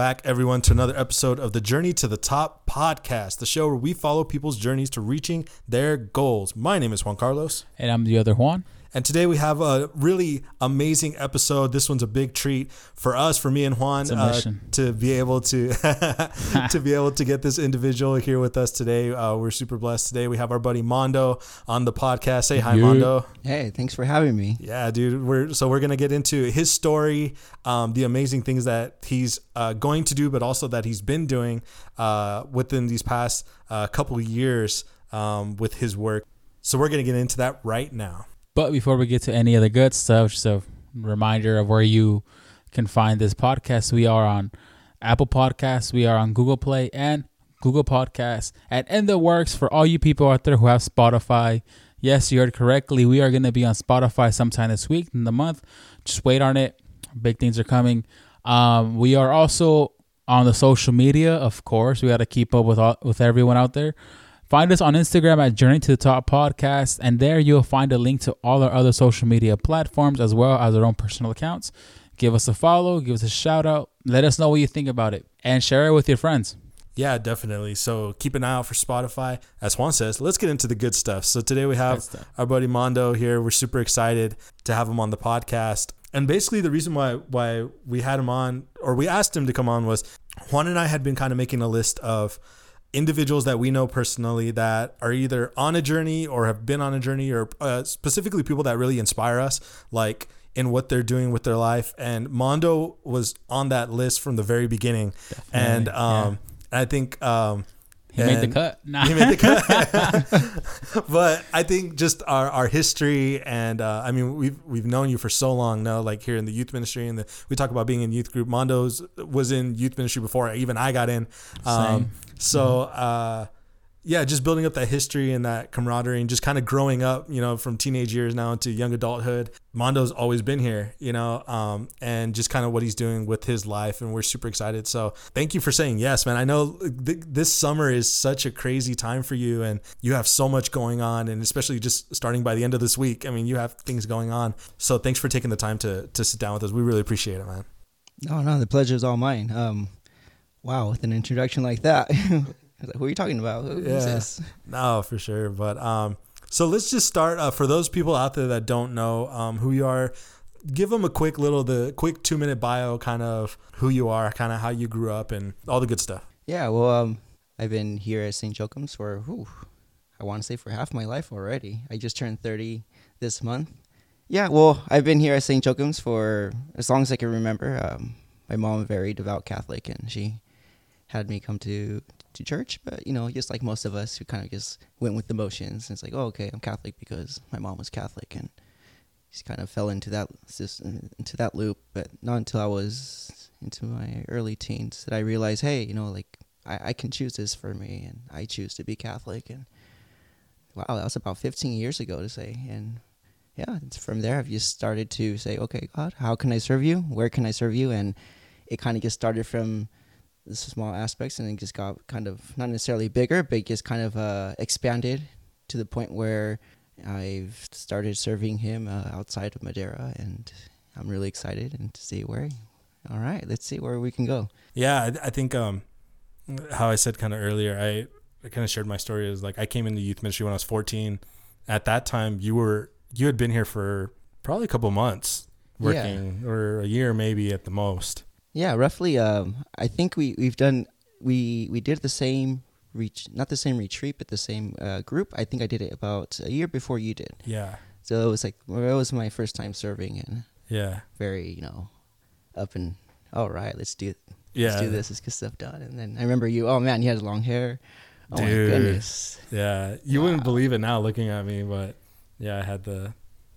back, everyone, to another episode of the Journey to the Top podcast, the show where we follow people's journeys to reaching their goals. My name is Juan Carlos. And I'm the other Juan. And today we have a really amazing episode. This one's a big treat for us, for me and Juan, uh, to be able to to be able to get this individual here with us today. Uh, we're super blessed today. We have our buddy Mondo on the podcast. Say hi, Mondo. Hey, thanks for having me. Yeah, dude. We're so we're gonna get into his story, um, the amazing things that he's uh, going to do, but also that he's been doing uh, within these past uh, couple of years um, with his work. So we're gonna get into that right now. But before we get to any of the good stuff, just a reminder of where you can find this podcast. We are on Apple Podcasts, we are on Google Play and Google Podcasts, and in the works for all you people out there who have Spotify. Yes, you heard correctly. We are going to be on Spotify sometime this week in the month. Just wait on it. Big things are coming. Um, we are also on the social media, of course. We got to keep up with all, with everyone out there. Find us on Instagram at Journey to the Top Podcast, and there you'll find a link to all our other social media platforms as well as our own personal accounts. Give us a follow, give us a shout out, let us know what you think about it, and share it with your friends. Yeah, definitely. So keep an eye out for Spotify. As Juan says, let's get into the good stuff. So today we have our buddy Mondo here. We're super excited to have him on the podcast. And basically the reason why why we had him on or we asked him to come on was Juan and I had been kind of making a list of individuals that we know personally that are either on a journey or have been on a journey or uh, specifically people that really inspire us like in what they're doing with their life and mondo was on that list from the very beginning Definitely, and um, yeah. i think um, he made the cut. Nah. He made the cut. but I think just our, our history and uh, I mean we've we've known you for so long now, like here in the youth ministry and the, we talk about being in youth group. Mondo's was in youth ministry before even I got in. Um, so uh, yeah, just building up that history and that camaraderie and just kind of growing up, you know, from teenage years now into young adulthood. Mondo's always been here, you know, um, and just kind of what he's doing with his life. And we're super excited. So thank you for saying yes, man. I know th- this summer is such a crazy time for you and you have so much going on. And especially just starting by the end of this week, I mean, you have things going on. So thanks for taking the time to, to sit down with us. We really appreciate it, man. No, no, the pleasure is all mine. Um, wow, with an introduction like that. like, who are you talking about? Who, yeah. this? No, for sure. But um, so let's just start. Uh, for those people out there that don't know um, who you are, give them a quick little, the quick two minute bio, kind of who you are, kind of how you grew up, and all the good stuff. Yeah. Well, um, I've been here at St. Joachim's for, whew, I want to say for half my life already. I just turned 30 this month. Yeah, well, I've been here at St. Joachim's for as long as I can remember. Um, my mom, very devout Catholic, and she had me come to to church, but you know, just like most of us who kind of just went with the motions. And it's like, oh, okay, I'm Catholic because my mom was Catholic, and just kind of fell into that system, into that loop. But not until I was into my early teens that I realized, hey, you know, like I, I can choose this for me, and I choose to be Catholic. And wow, that was about 15 years ago to say, and yeah, from there I've just started to say, okay, God, how can I serve you? Where can I serve you? And it kind of just started from small aspects and it just got kind of not necessarily bigger, but just kind of uh, expanded to the point where I've started serving him uh, outside of Madera, and I'm really excited and to see where. All right, let's see where we can go. Yeah, I, I think um, how I said kind of earlier, I, I kind of shared my story is like I came into youth ministry when I was 14. At that time, you were you had been here for probably a couple months working, yeah. or a year maybe at the most. Yeah, roughly. Um, I think we we've done we we did the same reach, not the same retreat, but the same uh, group. I think I did it about a year before you did. Yeah. So it was like well, it was my first time serving, and yeah, very you know, up and all right, let's do. Yeah. Let's do this. Let's get stuff done. And then I remember you. Oh man, you had long hair. Oh Dude. my goodness. Yeah, you wow. wouldn't believe it now looking at me, but yeah, I had the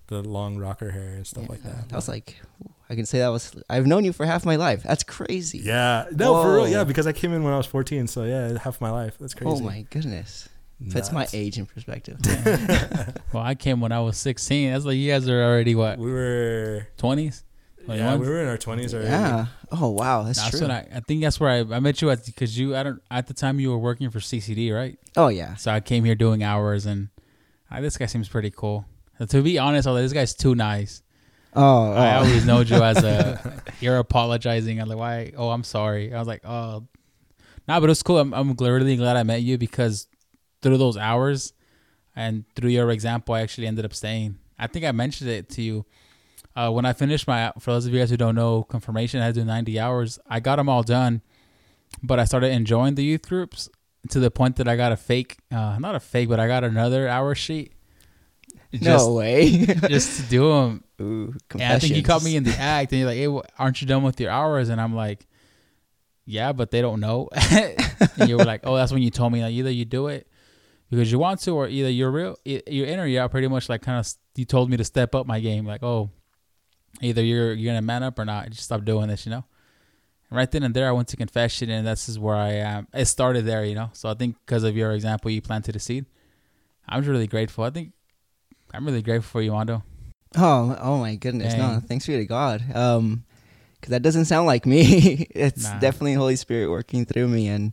the long rocker hair and stuff yeah, like that. I was like, I can say that was I've known you for half my life. That's crazy. Yeah, no, Whoa. for real. Yeah, because I came in when I was 14, so yeah, half my life. That's oh crazy. Oh my goodness. That's my age in perspective. well, I came when I was 16. That's like you guys are already what? We were 20s. yeah, we were in our 20s already. Yeah. Oh wow, that's true. I, I, think that's where I, I met you at because you I don't at the time you were working for CCD, right? Oh yeah. So I came here doing hours and I, this guy seems pretty cool. To be honest, although this guy's too nice. Oh, I oh. always know you as a you're apologizing. I'm like, why? Oh, I'm sorry. I was like, oh, nah, but it's cool. I'm, I'm really glad I met you because through those hours and through your example, I actually ended up staying. I think I mentioned it to you uh, when I finished my. For those of you guys who don't know, confirmation I had to do 90 hours. I got them all done, but I started enjoying the youth groups to the point that I got a fake, uh, not a fake, but I got another hour sheet. Just, no way. just to do them Ooh, and I think you caught me in the act, and you're like, "Hey, aren't you done with your hours?" And I'm like, "Yeah, but they don't know." and you were like, "Oh, that's when you told me like either you do it because you want to, or either you're real, you're in or you're out." Pretty much like kind of you told me to step up my game. Like, oh, either you're you're gonna man up or not. Just stop doing this, you know. And right then and there, I went to confession, and this is where I am. It started there, you know. So I think because of your example, you planted a seed. I'm really grateful. I think I'm really grateful for you, Mondo. Oh, oh my goodness! No, thanks be to God. Um, because that doesn't sound like me. it's Nah. definitely Holy Spirit working through me, and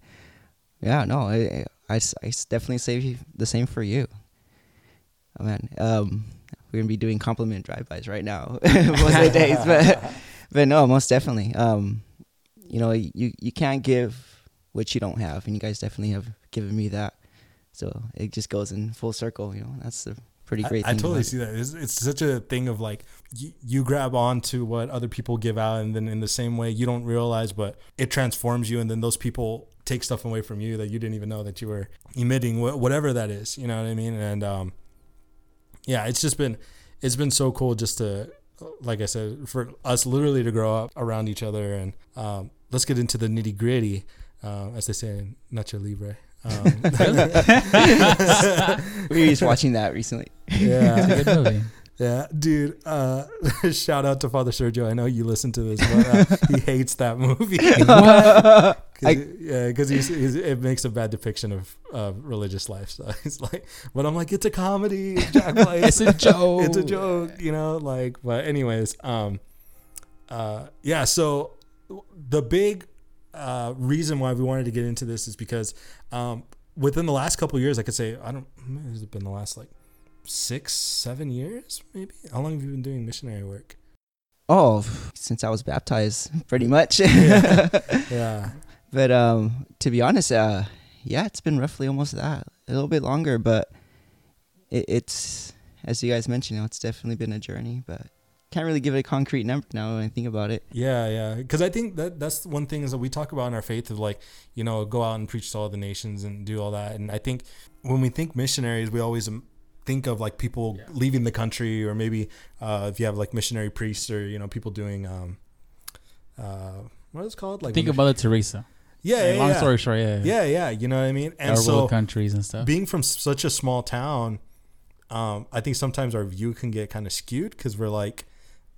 yeah, no, I, I, I definitely say the same for you. Oh man, um, we're gonna be doing compliment drive-bys right now most of the days, but but no, most definitely. Um, you know, you you can't give what you don't have, and you guys definitely have given me that. So it just goes in full circle. You know, that's the pretty great I, I totally see that. It's, it's such a thing of like you, you grab on to what other people give out, and then in the same way you don't realize, but it transforms you, and then those people take stuff away from you that you didn't even know that you were emitting, wh- whatever that is. You know what I mean? And um, yeah, it's just been it's been so cool just to like I said for us literally to grow up around each other, and um, let's get into the nitty gritty, uh, as they say in Nacho Libre. Um, we were just watching that recently. Yeah, It's a good movie. Yeah, dude. Uh, shout out to Father Sergio. I know you listen to this, but uh, he hates that movie. Cause, yeah, because he's, he's, it makes a bad depiction of uh, religious life. So he's like, but I'm like, it's a comedy. It's Jack. It's a joke. it's a joke, you know. Like, but anyways, um, uh, yeah. So the big uh, reason why we wanted to get into this is because um, within the last couple of years, I could say I don't. Has it been the last like six, seven years, maybe? How long have you been doing missionary work? Oh, since I was baptized, pretty much. Yeah. Yeah, but um, to be honest, uh, yeah, it's been roughly almost that, a little bit longer, but it, it's as you guys mentioned, you know, it's definitely been a journey, but can't really give it a concrete number now when I think about it. yeah, yeah. Because I think that that's one thing is that we talk about in our faith of like, you know, go out and preach to all the nations and do all that. And I think when we think missionaries, we always um, think of like people Yeah. leaving the country, or maybe uh, if you have like missionary priests, or you know, people doing um, uh, what is it called? Like Think of Mother Teresa. yeah, yeah, long yeah. story short, yeah. Yeah, yeah, you know what I mean. And so countries and stuff. being from such a small town, um, I think sometimes our view can get kind of skewed because we're like,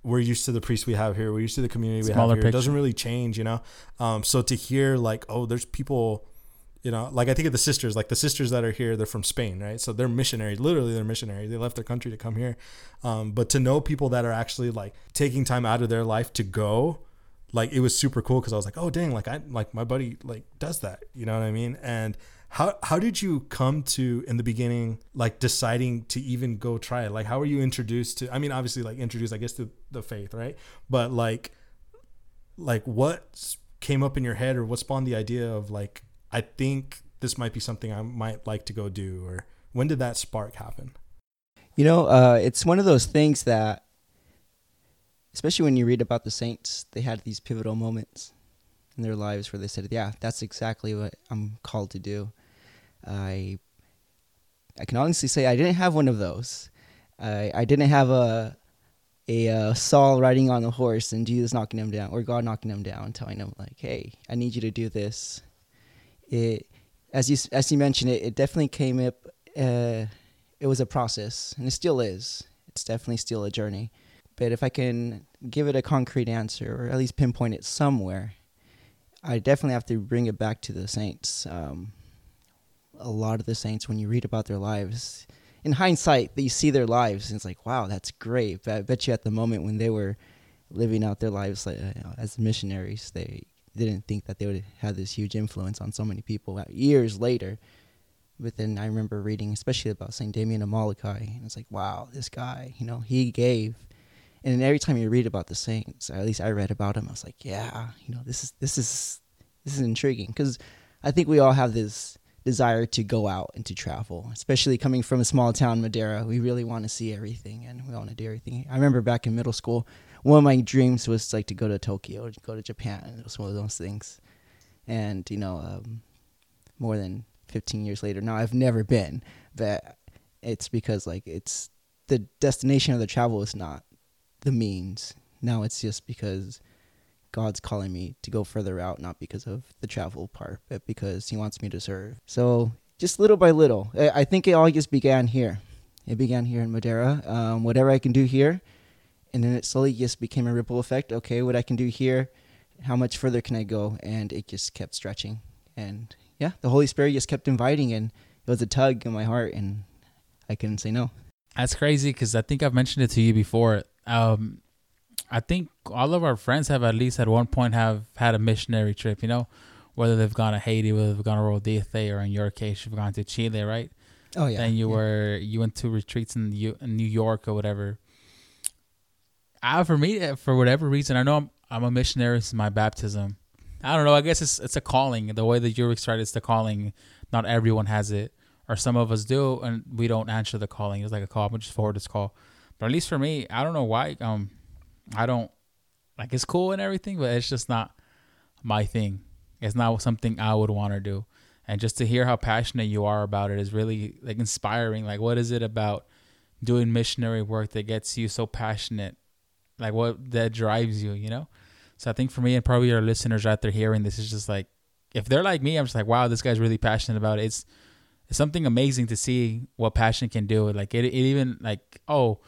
we're used to the priests we have here, we're used to the community we Smaller have here. It doesn't really change, you know. Um, so to hear like, oh, there's people, you know, like I think of the sisters, like the sisters that are here, they're from Spain, right? So they're missionaries. Literally, they're missionaries. They left their country to come here. Um, but to know people that are actually like taking time out of their life to go, like it was super cool because I was like, oh dang, like I like my buddy like does that, you know what I mean? And how how did you come to in the beginning like deciding to even go try it? Like how were you introduced to? I mean, obviously like introduced, I guess, to the faith, right? But like like what came up in your head or what spawned the idea of like I think this might be something I might like to go do or when did that spark happen? You know, uh, it's one of those things that, especially when you read about the saints, they had these pivotal moments in their lives where they said, "Yeah, that's exactly what I'm called to do." I, I can honestly say I didn't have one of those. I I didn't have a, a uh, Saul riding on a horse and Jesus knocking him down or God knocking him down, telling him like, "Hey, I need you to do this." It, as you as you mentioned, it, it definitely came up. Uh, it was a process and it still is. It's definitely still a journey. But if i can give it a concrete answer or at least pinpoint it somewhere i definitely have to bring it back to the saints. Um, a lot of the saints when you read about their lives in hindsight you see their lives and it's like wow that's great. But i bet you at the moment when they were living out their lives uh, as missionaries they didn't think that they would have this huge influence on so many people years later but then I remember reading, especially about Saint Damien of Molokai, and it's like, wow, this guy, you know, he gave, And every time you read about the saints, at least I read about him, I was like, yeah, you know, this is this is this is intriguing because I think we all have this desire to go out and to travel, especially coming from a small town, Madera. We really want to see everything and we want to do everything. I remember back in middle school, one of my dreams was like to go to Tokyo, to go to Japan, it was one of those things. And you know, um, more than 15 years later, now I've never been, but it's because like it's the destination of the travel is not the means. Now it's just because God's calling me to go further out, not because of the travel part, but because He wants me to serve. So just little by little, I think it all just began here. It began here in Madera. Um, whatever I can do here, and then it slowly just became a ripple effect. Okay, what I can do here, how much further can I go? And it just kept stretching. And yeah, the Holy Spirit just kept inviting, and it was a tug in my heart, and I couldn't say no. That's crazy because I think I've mentioned it to you before. Um, I think all of our friends have at least at one point have had a missionary trip. You know, whether they've gone to Haiti, whether they've gone to Rodithe, or in your case, you've gone to Chile, right? Oh yeah. And you yeah. were you went to retreats in, U- in New York or whatever. I, for me, eh, for whatever reason, I know I'm, I'm a missionary since my baptism. I don't know. I guess it's it's a calling. The way that you express it's the calling. Not everyone has it, or some of us do, and we don't answer the calling. It's like a call. I'm just forward this call. But at least for me, I don't know why. Um, I don't like it's cool and everything, but it's just not my thing. It's not something I would want to do. And just to hear how passionate you are about it is really like inspiring. Like, what is it about doing missionary work that gets you so passionate? Like, what that drives you, you know? So I think for me and probably our listeners out there hearing this is just like, if they're like me, I'm just like, wow, this guy's really passionate about it. It's it's something amazing to see what passion can do. Like it, it even like, oh,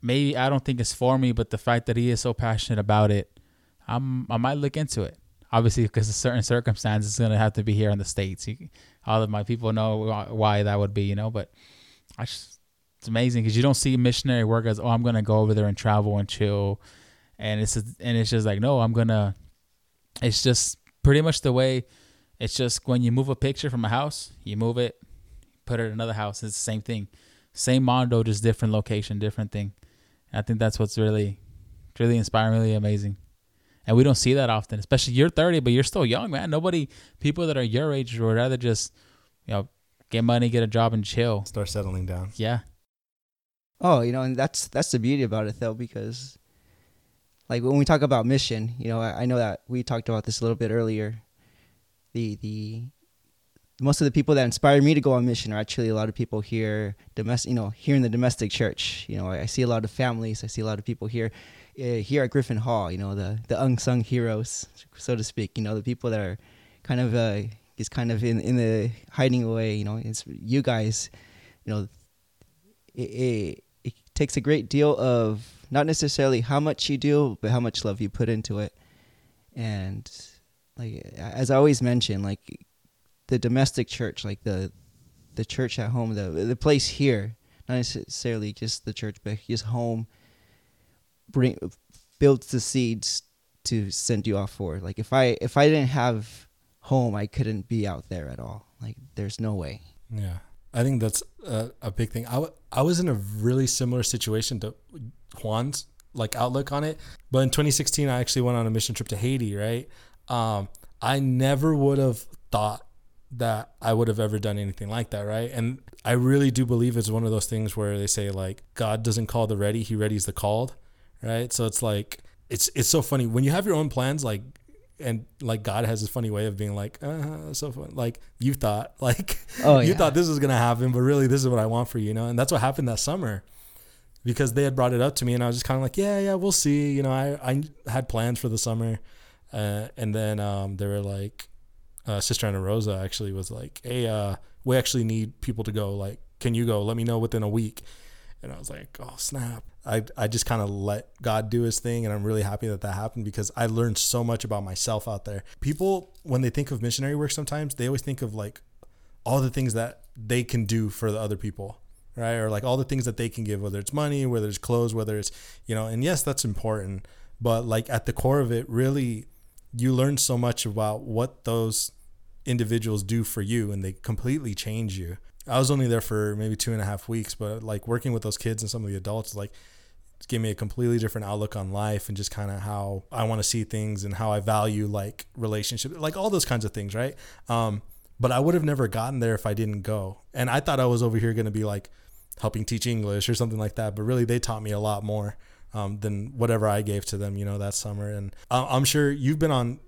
maybe I don't think it's for me, but the fact that he is so passionate about it, I'm I might look into it. Obviously, because of certain circumstances, it's gonna have to be here in the states. You, all of my people know why that would be, you know. But I just, it's amazing because you don't see missionary work as oh I'm gonna go over there and travel and chill, and it's and it's just like no I'm gonna. It's just pretty much the way. It's just when you move a picture from a house, you move it, put it in another house. It's the same thing, same mondo, just different location, different thing. I think that's what's really, really inspiring, really amazing. And we don't see that often, especially you're 30, but you're still young, man. Nobody, people that are your age would rather just, you know, get money, get a job, and chill. Start settling down. Yeah. Oh, you know, and that's that's the beauty about it, though, because, like when we talk about mission, you know, I, I know that we talked about this a little bit earlier. The the most of the people that inspire me to go on mission are actually a lot of people here domestic you know here in the domestic church you know i, I see a lot of families i see a lot of people here uh, here at griffin hall you know the the unsung heroes so to speak you know the people that are kind of uh is kind of in in the hiding away you know it's you guys you know it, it, takes a great deal of not necessarily how much you do but how much love you put into it and like as i always mention like the domestic church, like the the church at home, the the place here, not necessarily just the church, but just home. Bring builds the seeds to send you off for. Like if I if I didn't have home, I couldn't be out there at all. Like there's no way. Yeah, I think that's a, a big thing. I, w- I was in a really similar situation to Juan's like outlook on it, but in 2016 I actually went on a mission trip to Haiti. Right, um, I never would have thought that I would have ever done anything like that, right? And I really do believe it's one of those things where they say like God doesn't call the ready, he readies the called, right? So it's like it's it's so funny when you have your own plans like and like God has this funny way of being like, uh, so fun. Like you thought, like oh, you yeah. thought this was gonna happen, but really this is what I want for you, you know. And that's what happened that summer, because they had brought it up to me, and I was just kind of like, yeah, yeah, we'll see. You know, I I had plans for the summer, uh, and then um, they were like, uh, Sister Ana Rosa actually was like, "Hey, uh, we actually need people to go. Like, can you go? Let me know within a week." And I was like, "Oh snap!" I I just kind of let God do His thing, and I'm really happy that that happened because I learned so much about myself out there. People, when they think of missionary work, sometimes they always think of like all the things that they can do for the other people right or like all the things that they can give whether it's money whether it's clothes whether it's you know and yes that's important but like at the core of it really you learn so much about what those individuals do for you and they completely change you. I was only there for maybe two and a half weeks, but like working with those kids and some of the adults, like gave me a completely different outlook on life and just kind of how I want to see things and how I value like relationship, like all those kinds of things, right? Um, but I would have never gotten there if I didn't go. And I thought I was over here going to be like helping teach English or something like that. But really, they taught me a lot more um, than whatever I gave to them, you know, that summer. And I'm sure you've been on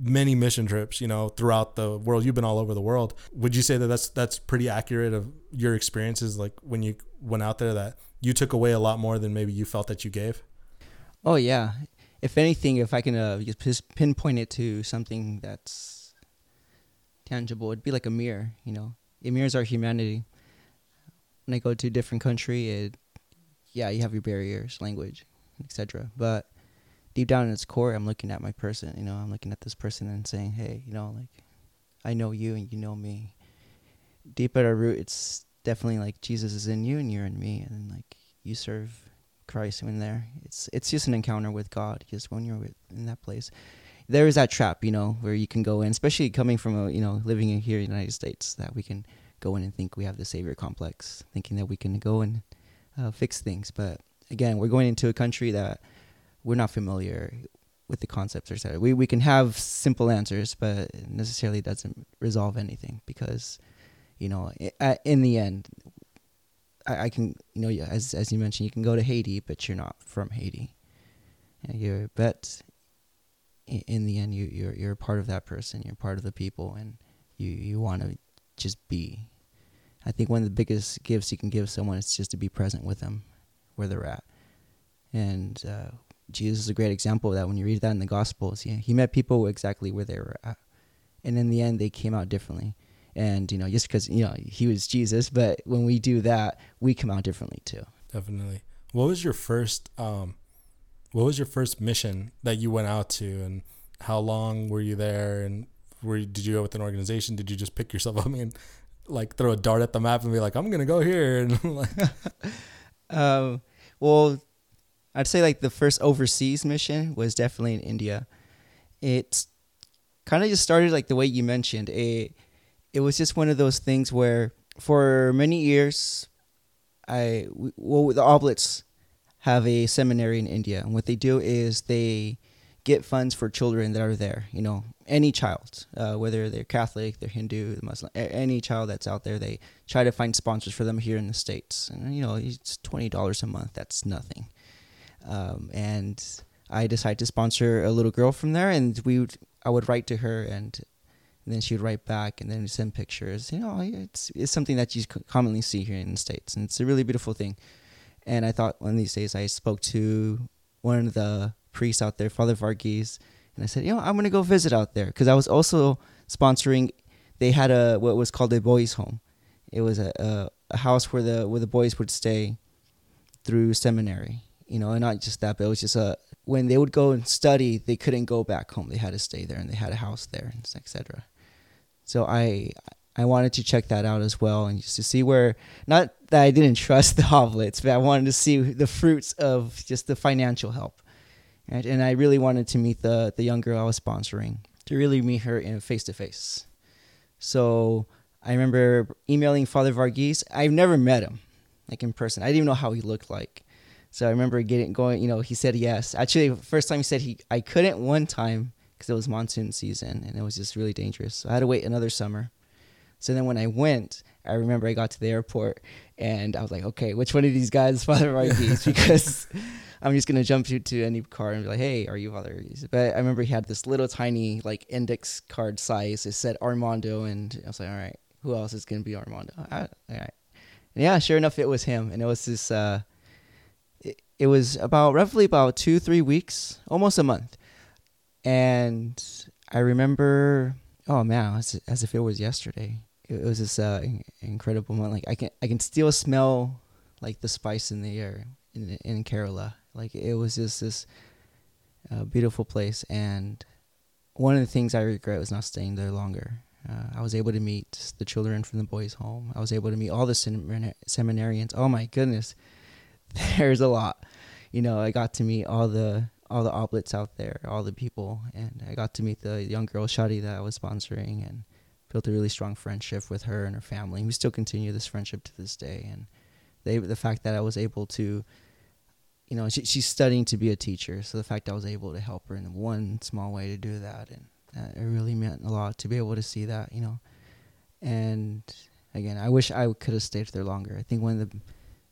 many mission trips, you know, throughout the world. You've been all over the world. Would you say that that's that's pretty accurate of your experiences, like when you went out there, that you took away a lot more than maybe you felt that you gave? Oh yeah. If anything, if I can uh, just pinpoint it to something that's tangible, it'd be like a mirror. You know, it mirrors our humanity. When I go to a different country, it yeah, you have your barriers, language, etc. But deep down in its core, I'm looking at my person. You know, I'm looking at this person and saying, hey, you know, like I know you and you know me. Deep at our root, it's definitely like Jesus is in you and you're in me, and like you serve Christ in there. It's it's just an encounter with God. Just when you're in that place, there is that trap, you know, where you can go in, especially coming from a you know living in here in the United States, that we can go in and think we have the savior complex, thinking that we can go and uh, fix things. But again, we're going into a country that we're not familiar with the concepts or so. We we can have simple answers, but necessarily doesn't resolve anything because, you know, in the end, I, I can you know as as you mentioned, you can go to Haiti, but you're not from Haiti. You're but in the end, you you're you're part of that person. You're part of the people, and you you want to just be I think one of the biggest gifts you can give someone is just to be present with them where they're at. And uh, Jesus is a great example of that. When you read that in the Gospels, he, he met people exactly where they were at. And in the end, they came out differently. And, you know, just because, you know, he was Jesus, but when we do that, we come out differently too. Definitely. What was your first, um, what was your first mission that you went out to and how long were you there and were you, did you go with an organization? Did you just pick yourself up? I mean, like throw a dart at the map and be like, I'm gonna go here and like. um, well, I'd say like the first overseas mission was definitely in India. It kind of just started like the way you mentioned. It it was just one of those things where for many years, I well the Oblates have a seminary in India, and what they do is they get funds for children that are there. You know, any child, uh, whether they're Catholic, they're Hindu, Muslim, any child that's out there, they try to find sponsors for them here in the states. And you know, it's twenty dollars a month. That's nothing. Um, and I decided to sponsor a little girl from there, and we would, I would write to her, and, and then she would write back, and then send pictures. You know, it's it's something that you commonly see here in the states, and it's a really beautiful thing. And I thought one of these days I spoke to one of the priests out there, Father Varghese, and I said, you know, I'm gonna go visit out there because I was also sponsoring. They had a what was called a boys' home. It was a, a, a house where the where the boys would stay through seminary. You know, and not just that, but it was just a when they would go and study, they couldn't go back home. They had to stay there, and they had a house there, and etc. So I I wanted to check that out as well, and just to see where not that I didn't trust the Oblates, but I wanted to see the fruits of just the financial help Right? And I really wanted to meet the, the young girl I was sponsoring, to really meet her in face to face. So I remember emailing Father Varghese. I've never met him, like in person. I didn't even know how he looked like. So I remember getting going. You know, he said yes. Actually, first time he said he I couldn't one time because it was monsoon season and it was just really dangerous. So I had to wait another summer. So then when I went, I remember I got to the airport and I was like, okay, which one of these guys is Father Varghese? because I'm just gonna jump you to any car and be like, "Hey, are you Father?" But I remember he had this little tiny like index card size. It said Armando, and I was like, "All right, who else is gonna be Armando?" all right. And yeah, sure enough, it was him, and it was this. Uh, it, it was about roughly about two, three weeks, almost a month, and I remember, oh man, as, as if it was yesterday. It, was this uh, incredible moment. Like I can, I can still smell like the spice in the air in in Kerala like it was just this uh, beautiful place, and one of the things I regret was not staying there longer. Uh, I was able to meet the children from the boys' home. I was able to meet all the seminarians. Oh my goodness, there's a lot. You know, I got to meet all the all the oblates out there, all the people, and I got to meet the young girl Shadi that I was sponsoring, and built a really strong friendship with her and her family. We still continue this friendship to this day, and they the fact that I was able to you know, she, she's studying to be a teacher. So the fact I was able to help her in one small way to do that, and uh, it really meant a lot to be able to see that, you know. And again, I wish I could have stayed there longer. I think one of the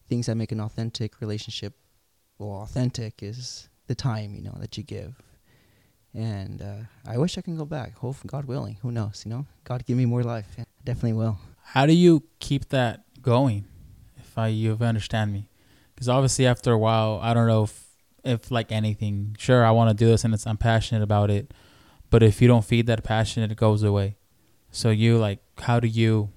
things that make an authentic relationship, well, authentic is the time, you know, that you give. And uh, I wish I can go back. Hope God willing. Who knows? You know, God give me more life. Yeah, definitely will. How do you keep that going? If I you understand me, because obviously after a while, I don't know if if like anything. Sure, I want to do this and it's I'm passionate about it, but if you don't feed that passion, it goes away. So you like, how do you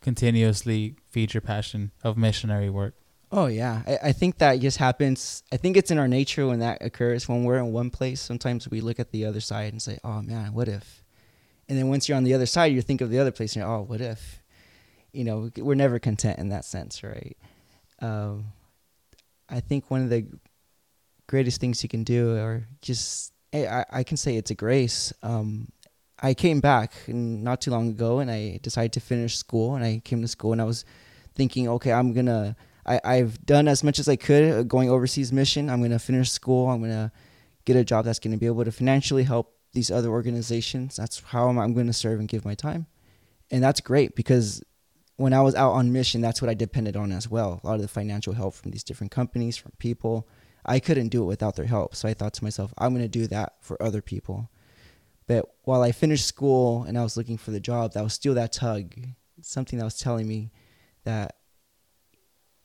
continuously feed your passion of missionary work? Oh yeah, I, I think that just happens. I think it's in our nature when that occurs. When we're in one place, sometimes we look at the other side and say, "Oh man, what if?" And then once you're on the other side, you think of the other place and you're, "Oh, what if?" You know, we're never content in that sense, right? Um, I think one of the greatest things you can do, or just I, I can say it's a grace. Um, I came back not too long ago, and I decided to finish school. And I came to school, and I was thinking, okay, I'm gonna I, I've done as much as I could uh, going overseas mission. I'm going to finish school. I'm going to get a job that's going to be able to financially help these other organizations. That's how I'm, I'm going to serve and give my time. And that's great because when I was out on mission, that's what I depended on as well. A lot of the financial help from these different companies, from people. I couldn't do it without their help. So I thought to myself, I'm going to do that for other people. But while I finished school and I was looking for the job, that was still that tug, something that was telling me that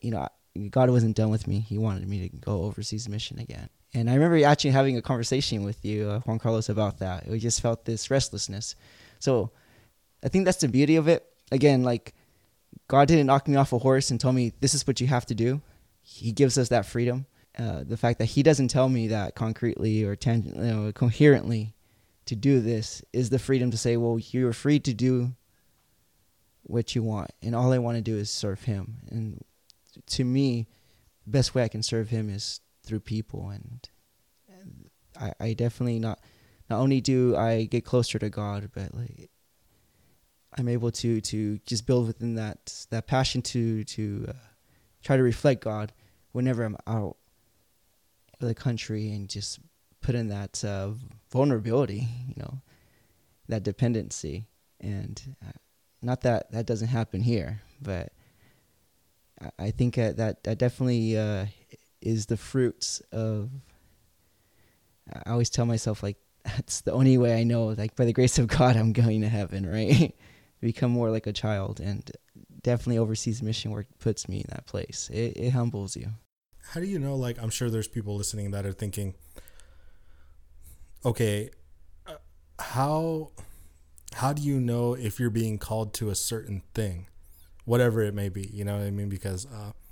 you know, God wasn't done with me. He wanted me to go overseas mission again. And I remember actually having a conversation with you, uh, Juan Carlos, about that. We just felt this restlessness. So I think that's the beauty of it. Again, like God didn't knock me off a horse and tell me this is what you have to do. He gives us that freedom. Uh, the fact that He doesn't tell me that concretely or tangent, you know, coherently to do this is the freedom to say, well, you're free to do what you want, and all I want to do is serve Him. And to me, best way I can serve Him is through people, and, and I, I definitely not not only do I get closer to God, but like I'm able to to just build within that that passion to to uh, try to reflect God whenever I'm out of the country and just put in that uh, vulnerability, you know, that dependency, and uh, not that that doesn't happen here, but I think that that definitely uh, is the fruits of. I always tell myself like that's the only way I know. Like by the grace of God, I'm going to heaven, right? Become more like a child, and definitely overseas mission work puts me in that place. It, it humbles you. How do you know? Like, I'm sure there's people listening that are thinking, okay, uh, how how do you know if you're being called to a certain thing? Whatever it may be. You know what I mean? Because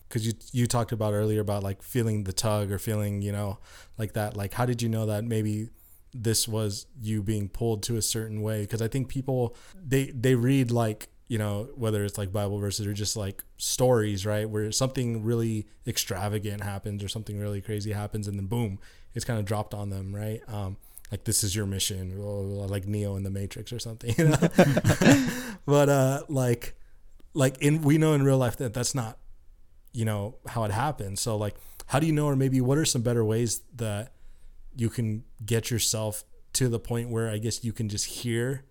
because uh, you you talked about earlier about like feeling the tug or feeling you know like that. Like how did you know that maybe this was you being pulled to a certain way? Because I think people they they read like you know whether it's like Bible verses or just like stories, right? Where something really extravagant happens or something really crazy happens, and then boom, it's kind of dropped on them, right? Um, like this is your mission, like Neo in the Matrix or something, you know. but uh, like like in we know in real life that that's not you know how it happens so like how do you know or maybe what are some better ways that you can get yourself to the point where i guess you can just hear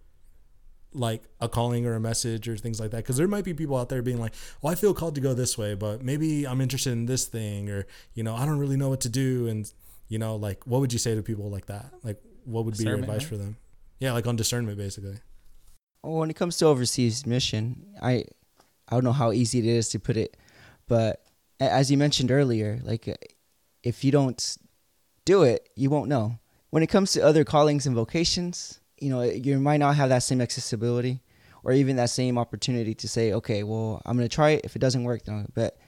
like a calling or a message or things like that? Because there might be people out there being like well i feel called to go this way but maybe i'm interested in this thing or you know i don't really know what to do and you know like what would you say to people like that? Like what would be your advice right? for them? Yeah like on discernment basically. Well, when it comes to overseas mission i I don't know how easy it is to put it, but as you mentioned earlier, like if you don't do it, you won't know. When it comes to other callings and vocations, you know, you might not have that same accessibility or even that same opportunity to say, okay, well, I'm going to try it. If it doesn't work, then but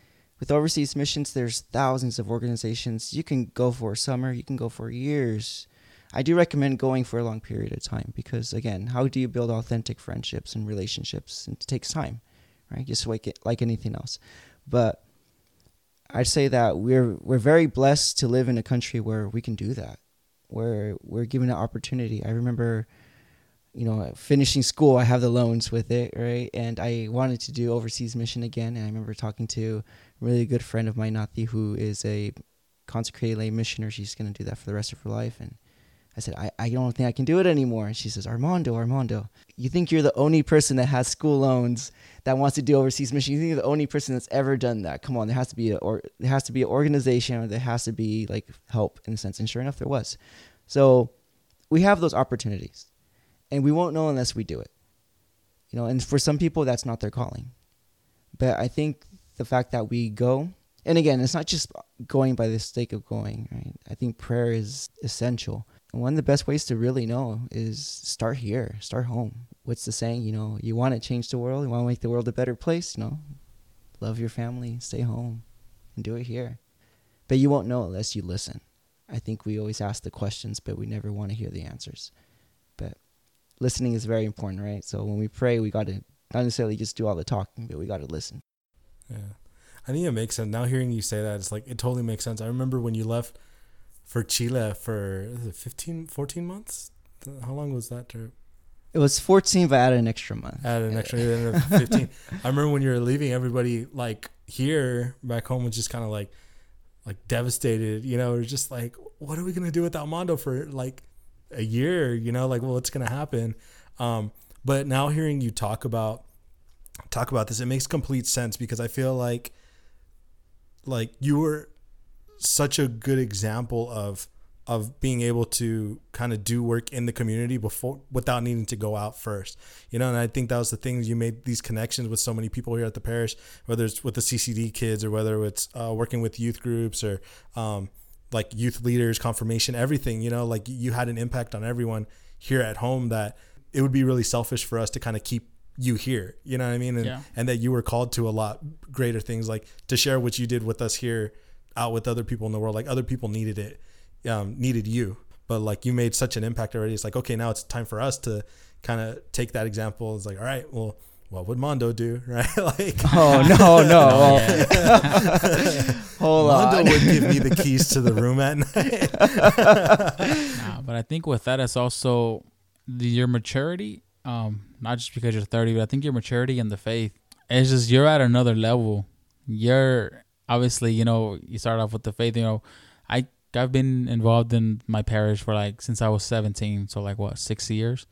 with overseas missions, there's thousands of organizations. You can go for a summer, you can go for years. I do recommend going for a long period of time because, again, how do you build authentic friendships and relationships? It takes time right? Just like like anything else. But I'd say that we're we're very blessed to live in a country where we can do that, where we're given an opportunity. I remember, you know, finishing school, I have the loans with it, right? And I wanted to do overseas mission again. And I remember talking to a really good friend of mine, Nathi, who is a consecrated lay missioner. She's gonna do that for the rest of her life. And I said, I, I don't think I can do it anymore. And she says, Armando, Armando, you think you're the only person that has school loans that wants to do overseas mission? You think you're the only person that's ever done that? Come on, there has to be a or there has to be an organization or there has to be like help in a sense. And sure enough, there was. So we have those opportunities, and we won't know unless we do it. You know, and for some people, that's not their calling. But I think the fact that we go, and again, it's not just going by the sake of going, right? I think prayer is essential one of the best ways to really know is start here, start home. What's the saying? You know, you want to change the world, you want to make the world a better place, you know, love your family, stay home, and do it here. But you won't know unless you listen. I think we always ask the questions, but we never want to hear the answers. But listening is very important, right? So when we pray, we got to not necessarily just do all the talking, but we got to listen. Yeah. I think it makes sense. Now hearing you say that, it's like, it totally makes sense. I remember when you left for Chile for 15, 14 months. How long was that trip? It was 14, but I added an extra month. Added an extra 15. I remember when you were leaving, everybody like here back home was just kind of like, like devastated. You know, it was just like, what are we gonna do without Mondo for like a year? You know, like, well, what's gonna happen? Um, but now hearing you talk about talk about this, it makes complete sense because I feel like like you were such a good example of of being able to kind of do work in the community before without needing to go out first you know? And i think that was the thing you made these connections with so many people here at the parish whether it's with the ccd kids or whether it's uh, working with youth groups or um, like youth leaders confirmation everything you know? Like you had an impact on everyone here at home that it would be really selfish for us to kind of keep you here you know what i mean? And, Yeah. and that you were called to a lot greater things like to share what you did with us here out with other people in the world. Like other people needed it, um, needed you, but like you made such an impact already. It's like okay, now it's time for us to kind of take that example. It's like all right, well, what would Mondo do, right? like Oh no, no. Well, yeah. hold Mondo on. Mondo would give me the keys to the room at night. Nah, but I think with that, it's also the, your maturity. Um, not just because you're 30, but I think your maturity and the faith. It's just you're at another level. You're obviously, you know, you start off with the faith. You know, I I've been involved in my parish for like since I was 17, so like what six years,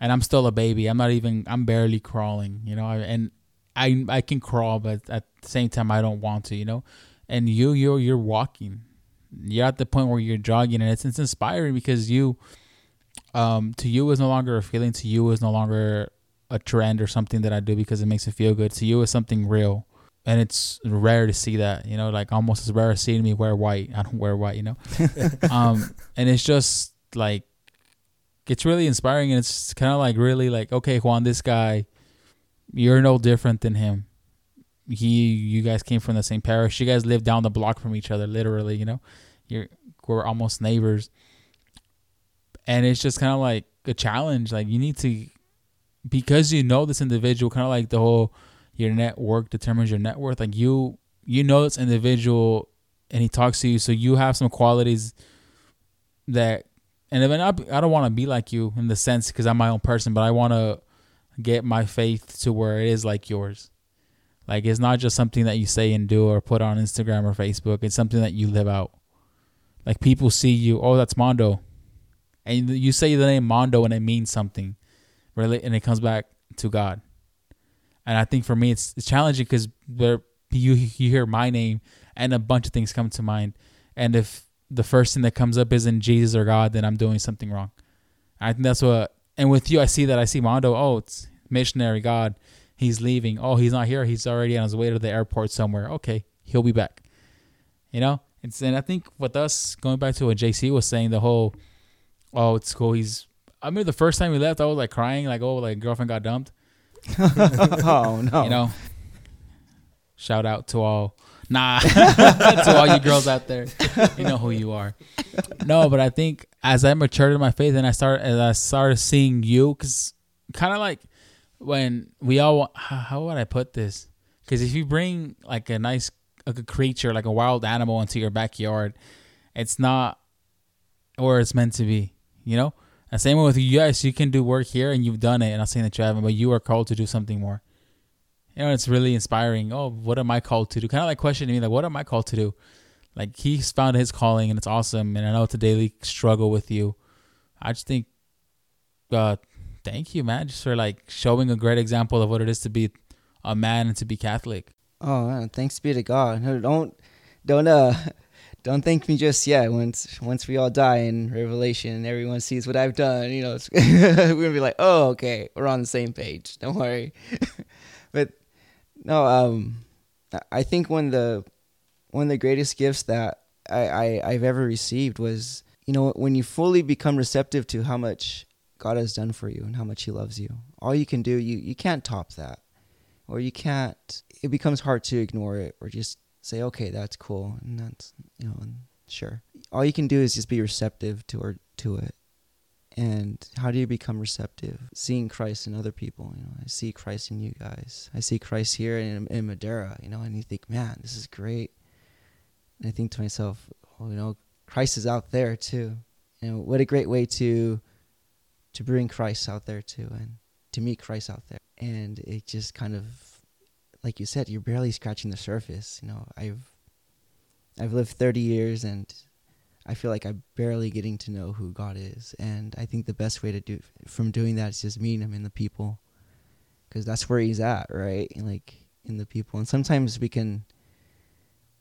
and I'm still a baby. I'm not even. I'm barely crawling. You know, and I I can crawl, but at the same time, I don't want to. You know, and you you're you're walking. You're at the point where you're jogging, and it's it's inspiring because you, um, to you is no longer a feeling. To you is no longer a trend or something that I do because it makes me feel good. To you is something real, and it's rare to see that. You know, like almost as rare as seeing me wear white. I don't wear white. You know, um, and it's just like it's really inspiring, and it's kind of like really like okay, Juan, this guy, you're no different than him. He, you guys came from the same parish. You guys live down the block from each other, literally. You know, you're we're almost neighbors, and it's just kind of like a challenge. Like you need to, because you know this individual, kind of like the whole your network determines your net worth. Like you, you know this individual, and he talks to you, so you have some qualities that, and if not, I don't want to be like you in the sense because I'm my own person, but I want to get my faith to where it is like yours. Like it's not just something that you say and do or put on Instagram or Facebook. It's something that you live out. Like people see you, oh, that's Mondo, and you say the name Mondo and it means something, really, and it comes back to God. And I think for me, it's, it's challenging because where you you hear my name and a bunch of things come to mind, and if the first thing that comes up isn't Jesus or God, then I'm doing something wrong. I think that's what. And with you, I see that I see Mondo. Oh, it's missionary God. He's leaving. Oh, he's not here. He's already on his way to the airport somewhere. Okay, he'll be back. You know, it's and I think with us going back to what JC was saying, the whole, oh, it's cool. He's. I remember the first time we left, I was like crying, like, oh, like girlfriend got dumped. oh no. You know. Shout out to all, nah, to all you girls out there. You know who you are. No, but I think as I matured in my faith and I started, as I started seeing you, because kind of like when we all, how, would I put this? Because if you bring like a nice like a creature, like a wild animal, into your backyard, it's not where it's meant to be. You know. And same with you guys, you can do work here and you've done it. And I'm saying that you haven't, but you are called to do something more. You know, it's really inspiring. Oh, what am I called to do? Kind of like questioning me, like, what am I called to do? Like he's found his calling and it's awesome. And I know it's a daily struggle with you. I just think, uh, thank you, man, just for like showing a great example of what it is to be a man and to be Catholic. Oh, man, thanks be to God. Don't, don't, uh, don't thank me just yet. Once, once we all die in Revelation and everyone sees what I've done, you know, we're gonna be like, oh, okay, we're on the same page. Don't worry. but no, um, I- I think one of the one of the greatest gifts that I, I I've ever received was, you know, when you fully become receptive to how much God has done for you and how much He loves you. All you can do, you you can't top that or you can't it becomes hard to ignore it or just say okay that's cool and that's you know and sure. All you can do is just be receptive to or to it. And how do you become receptive? Seeing christ in other people you know i see christ in you guys. I see christ here in, in Madera you know and you think man this is great. And i think to myself well, you know christ is out there too. Know what a great way to to bring christ out there too and to meet christ out there. And it just kind of like you said you're barely scratching the surface you know. I've i've lived 30 years and i feel like i'm barely getting to know who god is. And i think the best way to do from doing that is just meeting him in the people because that's where he's at right? Like in the people. And sometimes we can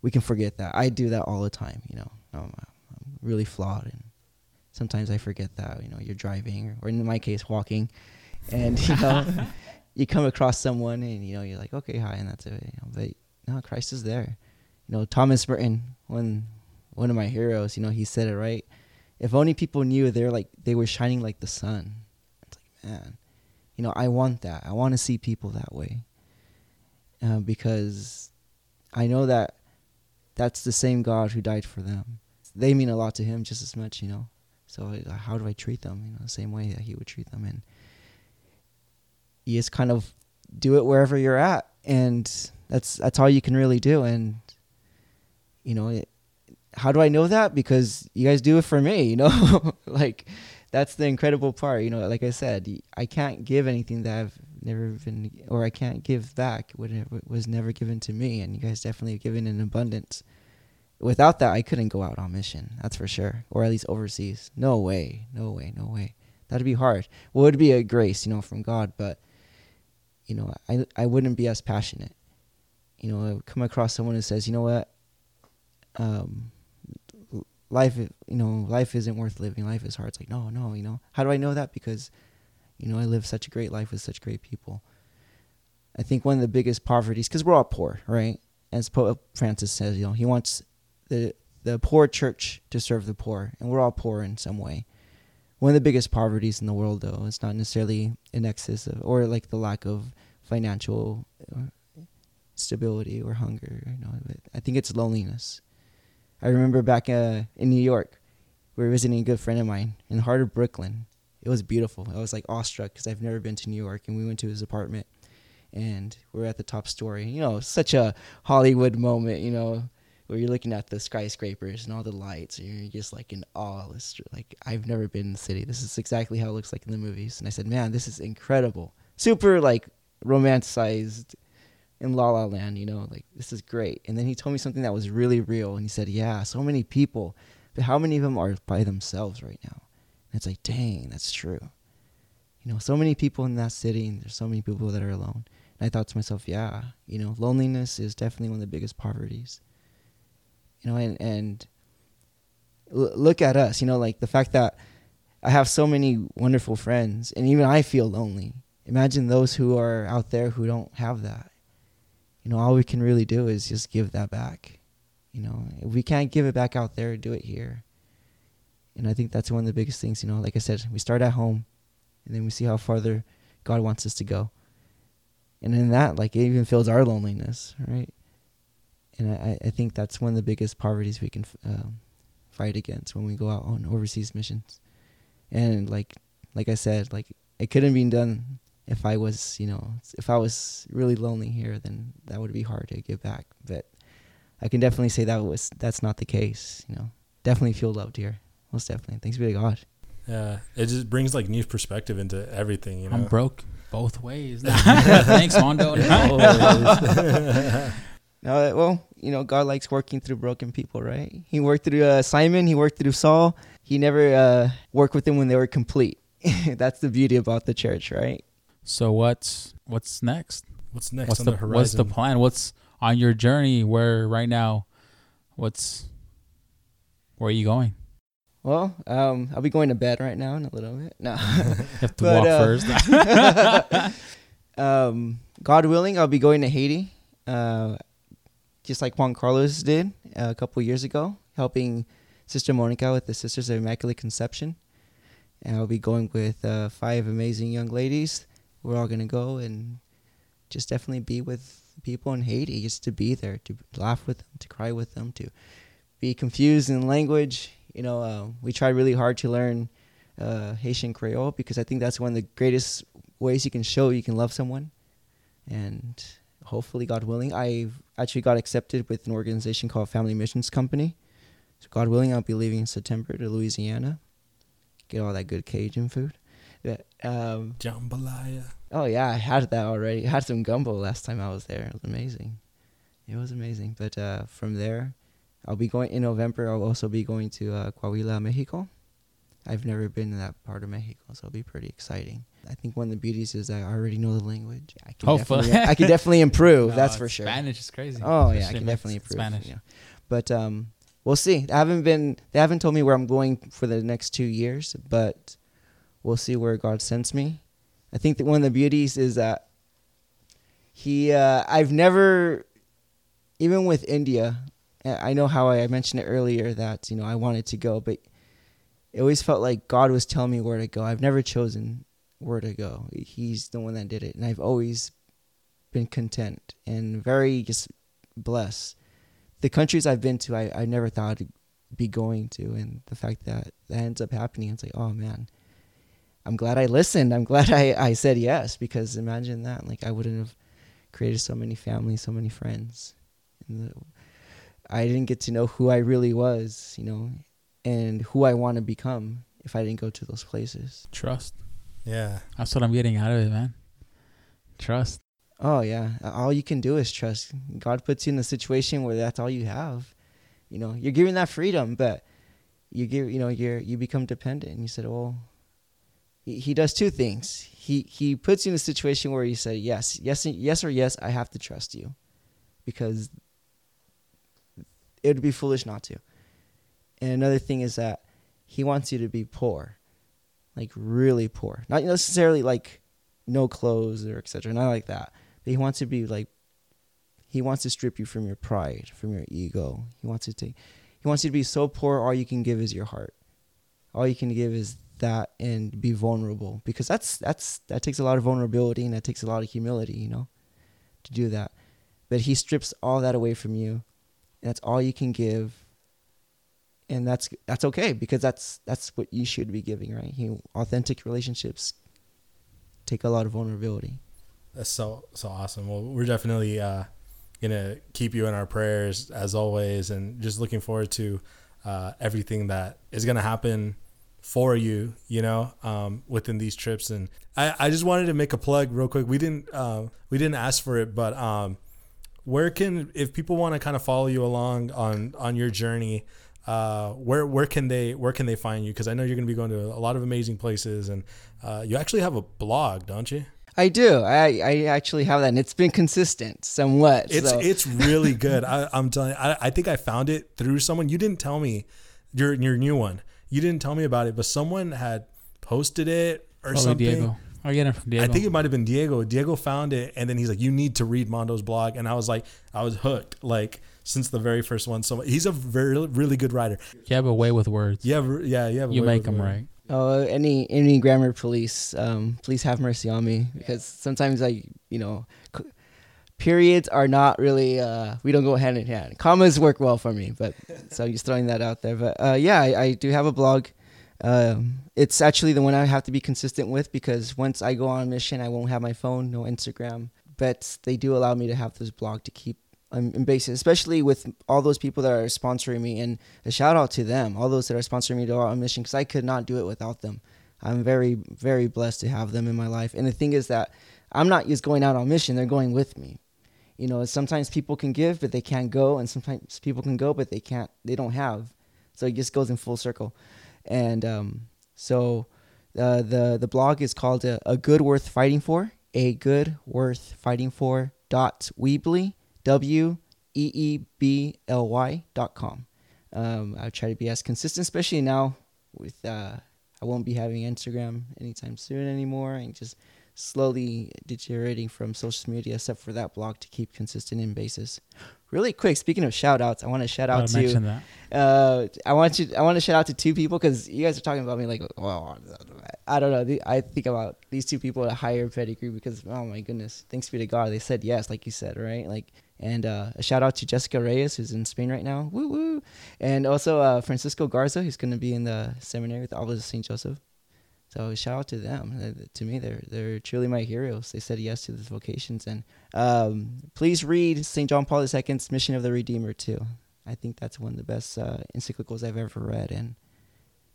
we can forget that. I do that all the time you know. I'm, I'm really flawed and sometimes i forget that you know you're driving or, or in my case walking. And you know you come across someone and you know you're like okay hi and that's it you know, but no christ is there. You know thomas merton one one of my heroes you know he said it right. If only people knew they're like they were shining like the sun. It's like man you know i want that. I want to see people that way. Uh, because i know that that's the same god who died for them. They mean a lot to him just as much you know. So uh, how do i treat them? You know the same way that he would treat them. And you just kind of do it wherever you're at. And that's that's all you can really do. And you know it, how do i know that? Because you guys do it for me you know? Like that's the incredible part you know like i said I can't give anything that i've never been or i can't give back what was never given to me. And you guys definitely have given in abundance. Without that i couldn't go out on mission that's for sure. Or at least overseas. No way. No way. No way. That'd be hard. Well it'd be a grace you know from god but you know, I I wouldn't be as passionate. You know, I come across someone who says, you know what, um, life, you know, life isn't worth living. Life is hard. It's like, no, no, you know, how do I know that? Because, you know, I live such a great life with such great people. I think one of the biggest poverties, because we're all poor, right? As Pope Francis says, you know, he wants the the poor church to serve the poor, and we're all poor in some way one of the biggest poverties in the world though. Is not necessarily an excess of, or like the lack of financial uh, stability or hunger you know i think it's loneliness. I remember back uh, in new york we were visiting a good friend of mine in the heart of brooklyn. It was beautiful. I was like awestruck because i've never been to new york and we went to his apartment and we are at the top story. You know such a hollywood moment you know where you're looking at the skyscrapers and all the lights, and you're just like in awe. It's like I've never been in the city. This is exactly how it looks like in the movies. And I said, man, this is incredible. Super like romanticized in La La Land. You know, like this is great. And then he told me something that was really real. And he said, yeah, so many people, but how many of them are by themselves right now? And it's like, dang, that's true. You know, so many people in that city, and there's so many people that are alone. And I thought to myself, yeah, you know, loneliness is definitely one of the biggest poverties you know and and l- look at us you know like the fact that i have so many wonderful friends and even i feel lonely. Imagine those who are out there who don't have that. You know all we can really do is just give that back. You know if we can't give it back out there do it here. And i think that's one of the biggest things you know like i said we start at home and then we see how farther god wants us to go. And in that like it even fills our loneliness right and I, I think that's one of the biggest poverties we can um, fight against when we go out on overseas missions. And like like I said, like it couldn't be done if I was you know if I was really lonely here, then that would be hard to give back. But I can definitely say that was that's not the case. You know, definitely feel loved here, most definitely. Thanks be to God. Yeah, it just brings like new perspective into everything. You know, I'm broke both ways. Thanks, Mondo. No, Uh, well, you know, God likes working through broken people, right? He worked through uh, Simon. He worked through Saul. He never uh, worked with them when they were complete. That's the beauty about the church, right? So what's what's next? What's next what's on the, the, horizon? what's the plan? What's on your journey? Where right now? What's where are you going? Well, um, I'll be going to bed right now in a little bit. No, You have to But, walk uh, first. um, God willing, I'll be going to Haiti, uh, just like Juan Carlos did uh, a couple years ago, helping Sister Monica with the Sisters of Immaculate Conception. And I'll be going with uh, five amazing young ladies. We're all gonna go and just definitely be with people in Haiti, just to be there, to laugh with them, to cry with them, to be confused in language. You know, uh, we tried really hard to learn uh, Haitian Creole because I think that's one of the greatest ways you can show you can love someone. And hopefully, God willing, I actually got accepted with an organization called Family Missions Company. So, God willing, I'll be leaving in September to Louisiana. Get all that good Cajun food. But, um, Jambalaya. oh, yeah, I had that already. I had some gumbo last time I was there. It was amazing. It was amazing. But uh, from there, I'll be going in November. I'll also be going to uh, Coahuila, Mexico. I've never been to that part of Mexico, so it'll be pretty exciting. I think one of the beauties is I already know the language. I can Hopefully. definitely, I can definitely improve. No, that's for sure. Spanish is crazy. Oh yeah, I can definitely improve. Spanish. Yeah. But um, we'll see. They haven't been. They haven't told me where I'm going for the next two years, but we'll see where God sends me. I think that one of the beauties is that he. Uh, I've never, even with India, I I know how I mentioned it earlier that you know I wanted to go, but it always felt like God was telling me where to go. I've never chosen where to go. He's the one that did it, and I've always been content and very just blessed. The countries I've been to, I, I never thought I'd be going to, and the fact that that ends up happening, it's like, oh man, I'm glad I listened. I'm glad I, I said yes because imagine that, like I wouldn't have created so many families, so many friends, and the, I didn't get to know who I really was, you know, and who I want to become if I didn't go to those places. Trust. Yeah. That's what I'm getting out of it, man. Trust. Oh yeah, all you can do is trust. God puts you in a situation where that's all you have. You know, you're giving that freedom, but you give, you know, you're you become dependent. And you said, well, he, he does two things. He he puts you in a situation where you say yes, yes, yes or yes. I have to trust you, because it would be foolish not to. And another thing is that he wants you to be poor, like really poor, not necessarily like no clothes or etc. Not like that. But he wants to be like he wants to strip you from your pride, from your ego. He wants to take he wants you to be so poor all you can give is your heart. All you can give is that and be vulnerable because that's that's that takes a lot of vulnerability and that takes a lot of humility, you know, to do that. But he strips all that away from you. And that's all you can give. And that's that's okay because that's that's what you should be giving, right? He, authentic relationships take a lot of vulnerability. That's so so awesome. Well, we're definitely uh, gonna keep you in our prayers as always, and just looking forward to uh, everything that is gonna happen for you. You know, um, within these trips, and I, I just wanted to make a plug real quick. We didn't uh, we didn't ask for it, but um, where can if people want to kind of follow you along on on your journey? Uh, where where can they where can they find you? Because I know you're going to be going to a lot of amazing places, and uh, you actually have a blog, don't you? I do. I, I actually have that, and it's been consistent somewhat. It's so. it's really good. I, I'm telling. You, I, I think I found it through someone. You didn't tell me your your new one. You didn't tell me about it, but someone had posted it or Probably something. Diego. I get it from Diego. I think it might have been Diego. Diego found it, and then he's like, "You need to read Mondo's blog," and I was like, I was hooked, like since the very first one. So he's a very really good writer. you have a way with words. Yeah, yeah, yeah. you make them right. Oh, any any grammar police, um, please have mercy on me because sometimes I, you know, c- periods are not really. Uh, we don't go hand in hand. Commas work well for me, but so I'm just throwing that out there. But uh, yeah, I, I do have a blog. Um, it's actually the one I have to be consistent with because once I go on a mission, I won't have my phone, no Instagram. But they do allow me to have this blog to keep um, in basis, especially with all those people that are sponsoring me. And a shout out to them, all those that are sponsoring me to our mission, because I could not do it without them. I'm very, very blessed to have them in my life. And the thing is that I'm not just going out on mission; they're going with me. you know, sometimes people can give but they can't go, and sometimes people can go but they can't, they don't have. So it just goes in full circle, and um, so uh, the the blog is called a, a good worth fighting for, a good worth fighting for dot weebly w e e b l y dot com. Um, I'll try to be as consistent, especially now with uh, I won't be having Instagram anytime soon anymore, and just slowly deteriorating from social media, except for that blog to keep consistent in basis. Really quick, speaking of shout outs, I want to shout out that. uh, I want you I want to shout out to two people because you guys are talking about me like well I don't know I think about these two people at a higher pedigree because oh my goodness thanks be to God they said yes like you said right like and uh, a shout out to Jessica Reyes who's in Spain right now woo woo and also uh, Francisco Garza who's going to be in the seminary with the Oblates of Saint Joseph so shout out to them. To me, they're they're truly my heroes. They said yes to these vocations, and um, please read Saint John Paul II's Mission of the Redeemer too. I think that's one of the best uh, encyclicals I've ever read, and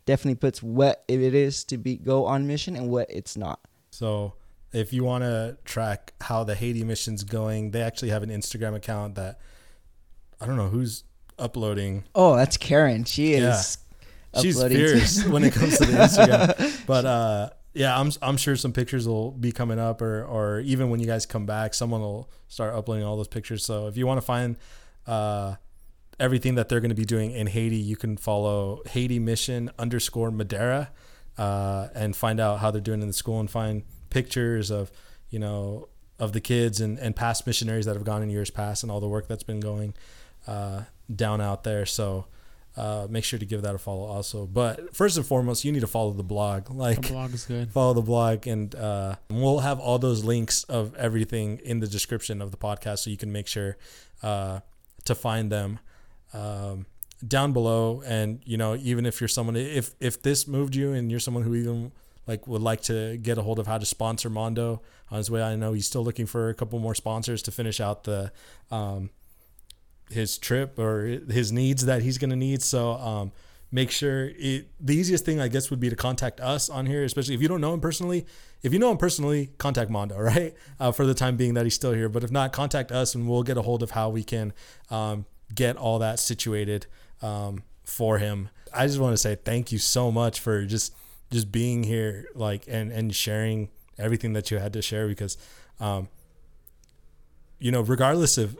definitely puts what it is to be go on mission and what it's not. So if you want to track how the Haiti mission's going, they actually have an Instagram account that I don't know who's uploading. Oh, that's Karen. She is. She's uploading fierce when it comes to the Instagram. But uh, yeah, I'm I'm sure some pictures will be coming up, or or even when you guys come back, someone will start uploading all those pictures. So if you want to find uh, everything that they're going to be doing in Haiti, you can follow Haiti Mission underscore Madera uh, and find out how they're doing in the school and find pictures of you know of the kids and, and past missionaries that have gone in years past and all the work that's been going uh, down out there. So uh, make sure to give that a follow also. But first and foremost, you need to follow the blog. Like The blog is good. follow the blog and uh, we'll have all those links of everything in the description of the podcast so you can make sure uh, to find them um, down below and you know even if you're someone if if this moved you and you're someone who even like would like to get a hold of how to sponsor mondo. On his way i know he's still looking for a couple more sponsors to finish out the um, his trip or his needs that he's going to need. So um, make sure it the easiest thing i guess would be to contact us on here especially if you don't know him personally. If you know him personally contact mondo right? Uh, for the time being that he's still here. But if not contact us and we'll get a hold of how we can um, get all that situated um, for him. I just want to say thank you so much for just just being here like and and sharing everything that you had to share because um, you know regardless of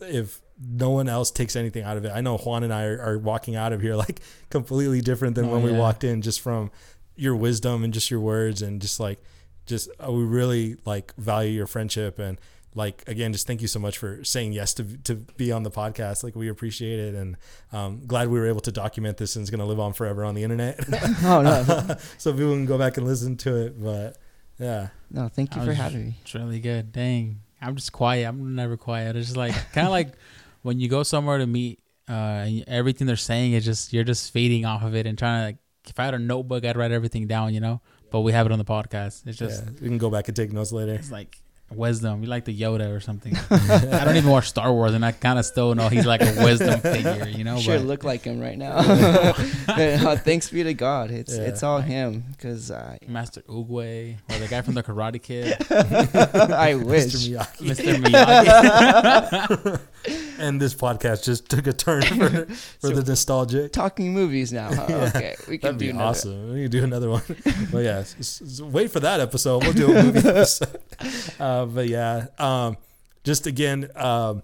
if no one else takes anything out of it. I know Juan and I are, are walking out of here like completely different than Oh, when we walked in, just from your wisdom and just your words and just like, just uh, we really like value your friendship and like again, just thank you so much for saying yes to to be on the podcast. Like we appreciate it and um, glad we were able to document this and it's gonna live on forever on the internet, oh no, so people can go back and listen to it. But yeah, no, thank you I for having me. It's really good. Dang. I'm just quiet. I'm never quiet. It's just like kind of like when you go somewhere to meet uh and everything they're saying is just you're just feeding off of it and trying to like if I had a notebook I'd write everything down, you know? But we have it on the podcast. It's just yeah, we can go back and take notes later. it's like wisdom. We like the Yoda or something. I don't even watch Star Wars and I kind of still know he's like a wisdom figure, you know? sure but look like him right now. Uh, thanks be to God. It's Yeah. it's all him because uh, Master Oogway or the guy from the Karate Kid, I wish. Mr. Miyagi. Mr. Miyagi. and this podcast just took a turn for, for the nostalgic. Talking movies now. huh? Yeah, Okay, we can That'd do be another. awesome. We can do another one. but yeah, s- s- s- wait for that episode. We'll do a movie episode. Uh, but yeah, um, just again, um,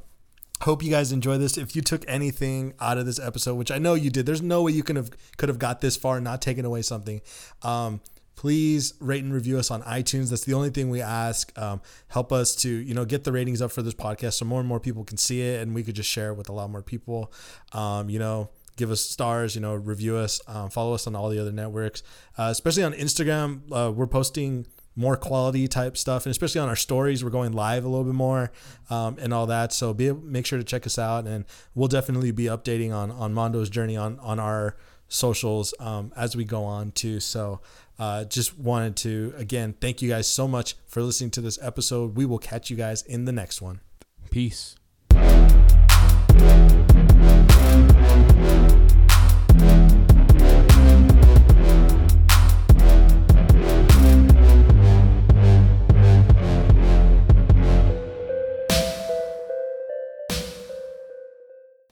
hope you guys enjoy this. If you took anything out of this episode, which I know you did, there's no way you could have could have got this far and not taken away something. Um, please rate and review us on iTunes. That's the only thing we ask. Um, help us to you know get the ratings up for this podcast so more and more people can see it and we could just share it with a lot more people. Um, you know. Give us stars, you know, review us, um, follow us on all the other networks, uh, especially on Instagram. Uh, we're posting more quality type stuff, and especially on our stories, we're going live a little bit more um, and all that. So be make sure to check us out, and we'll definitely be updating on on Mondo's journey on on our socials um, as we go on too. So uh, just wanted to again thank you guys so much for listening to this episode. We will catch you guys in the next one. Peace.